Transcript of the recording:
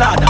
pelada